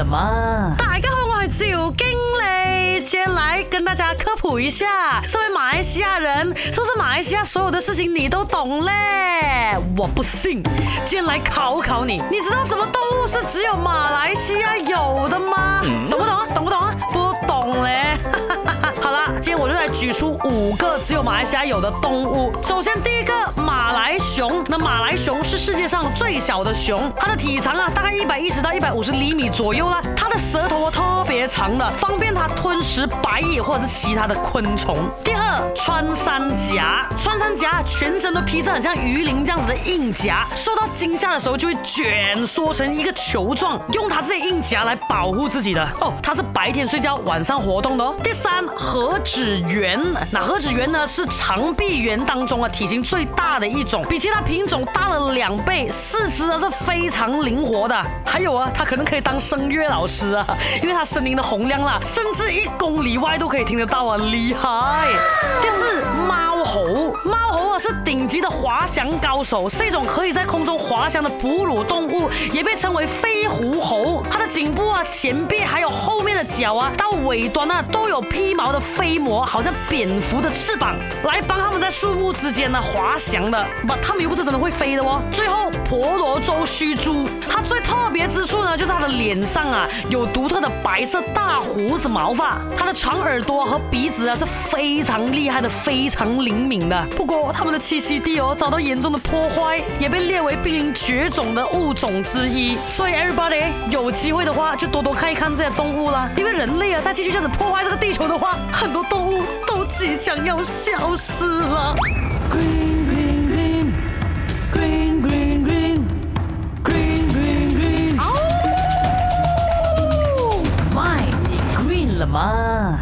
了吗？大家好，我是赵经理，今天来跟大家科普一下。身为马来西亚人，是不是马来西亚所有的事情你都懂嘞？我不信，今天来考考你。你知道什么动物是只有马来西亚有的吗？懂不懂啊？懂不懂啊？不懂嘞。好啦，今天我就举出五个只有马来西亚有的动物。首先第一个马来熊，那马来熊是世界上最小的熊，它的体长啊大概一百一十到一百五十厘米左右啦。它的舌头啊特别长的，方便它吞食白蚁或者是其他的昆虫。第二，穿山甲，穿山甲全身都披着很像鱼鳞这样子的硬甲，受到惊吓的时候就会卷缩成一个球状，用它这些硬甲来保护自己的。哦，它是白天睡觉，晚上活动的哦。第三，何止鱼圆，那盒子圆呢是长臂猿当中啊体型最大的一种，比其他品种大了两倍，四肢啊是非常灵活的。还有啊，它可能可以当声乐老师啊，因为它声音的洪亮啦，甚至一公里外都可以听得到啊，厉害。第四，是顶级的滑翔高手，是一种可以在空中滑翔的哺乳动物，也被称为飞狐猴。它的颈部啊、前臂还有后面的脚啊，到尾端啊都有披毛的飞膜，好像蝙蝠的翅膀，来帮他们在树木之间呢滑翔的。不，他们又不是真的会飞的哦。最后，婆罗洲须猪，它最特别之处呢，就是它的脸上啊有独特的白色大胡子毛发，它的长耳朵和鼻子啊是非常厉害的，非常灵敏的。不过，它们的栖息地哦，遭到严重的破坏，也被列为濒临绝种的物种之一。所以 everybody 有机会的话，就多多看一看这些动物啦。因为人类啊，再继续这样子破坏这个地球的话，很多动物都即将要消失了。Green, green, green, green, green, green, green, green, green. 哇哦！买 green 了吗？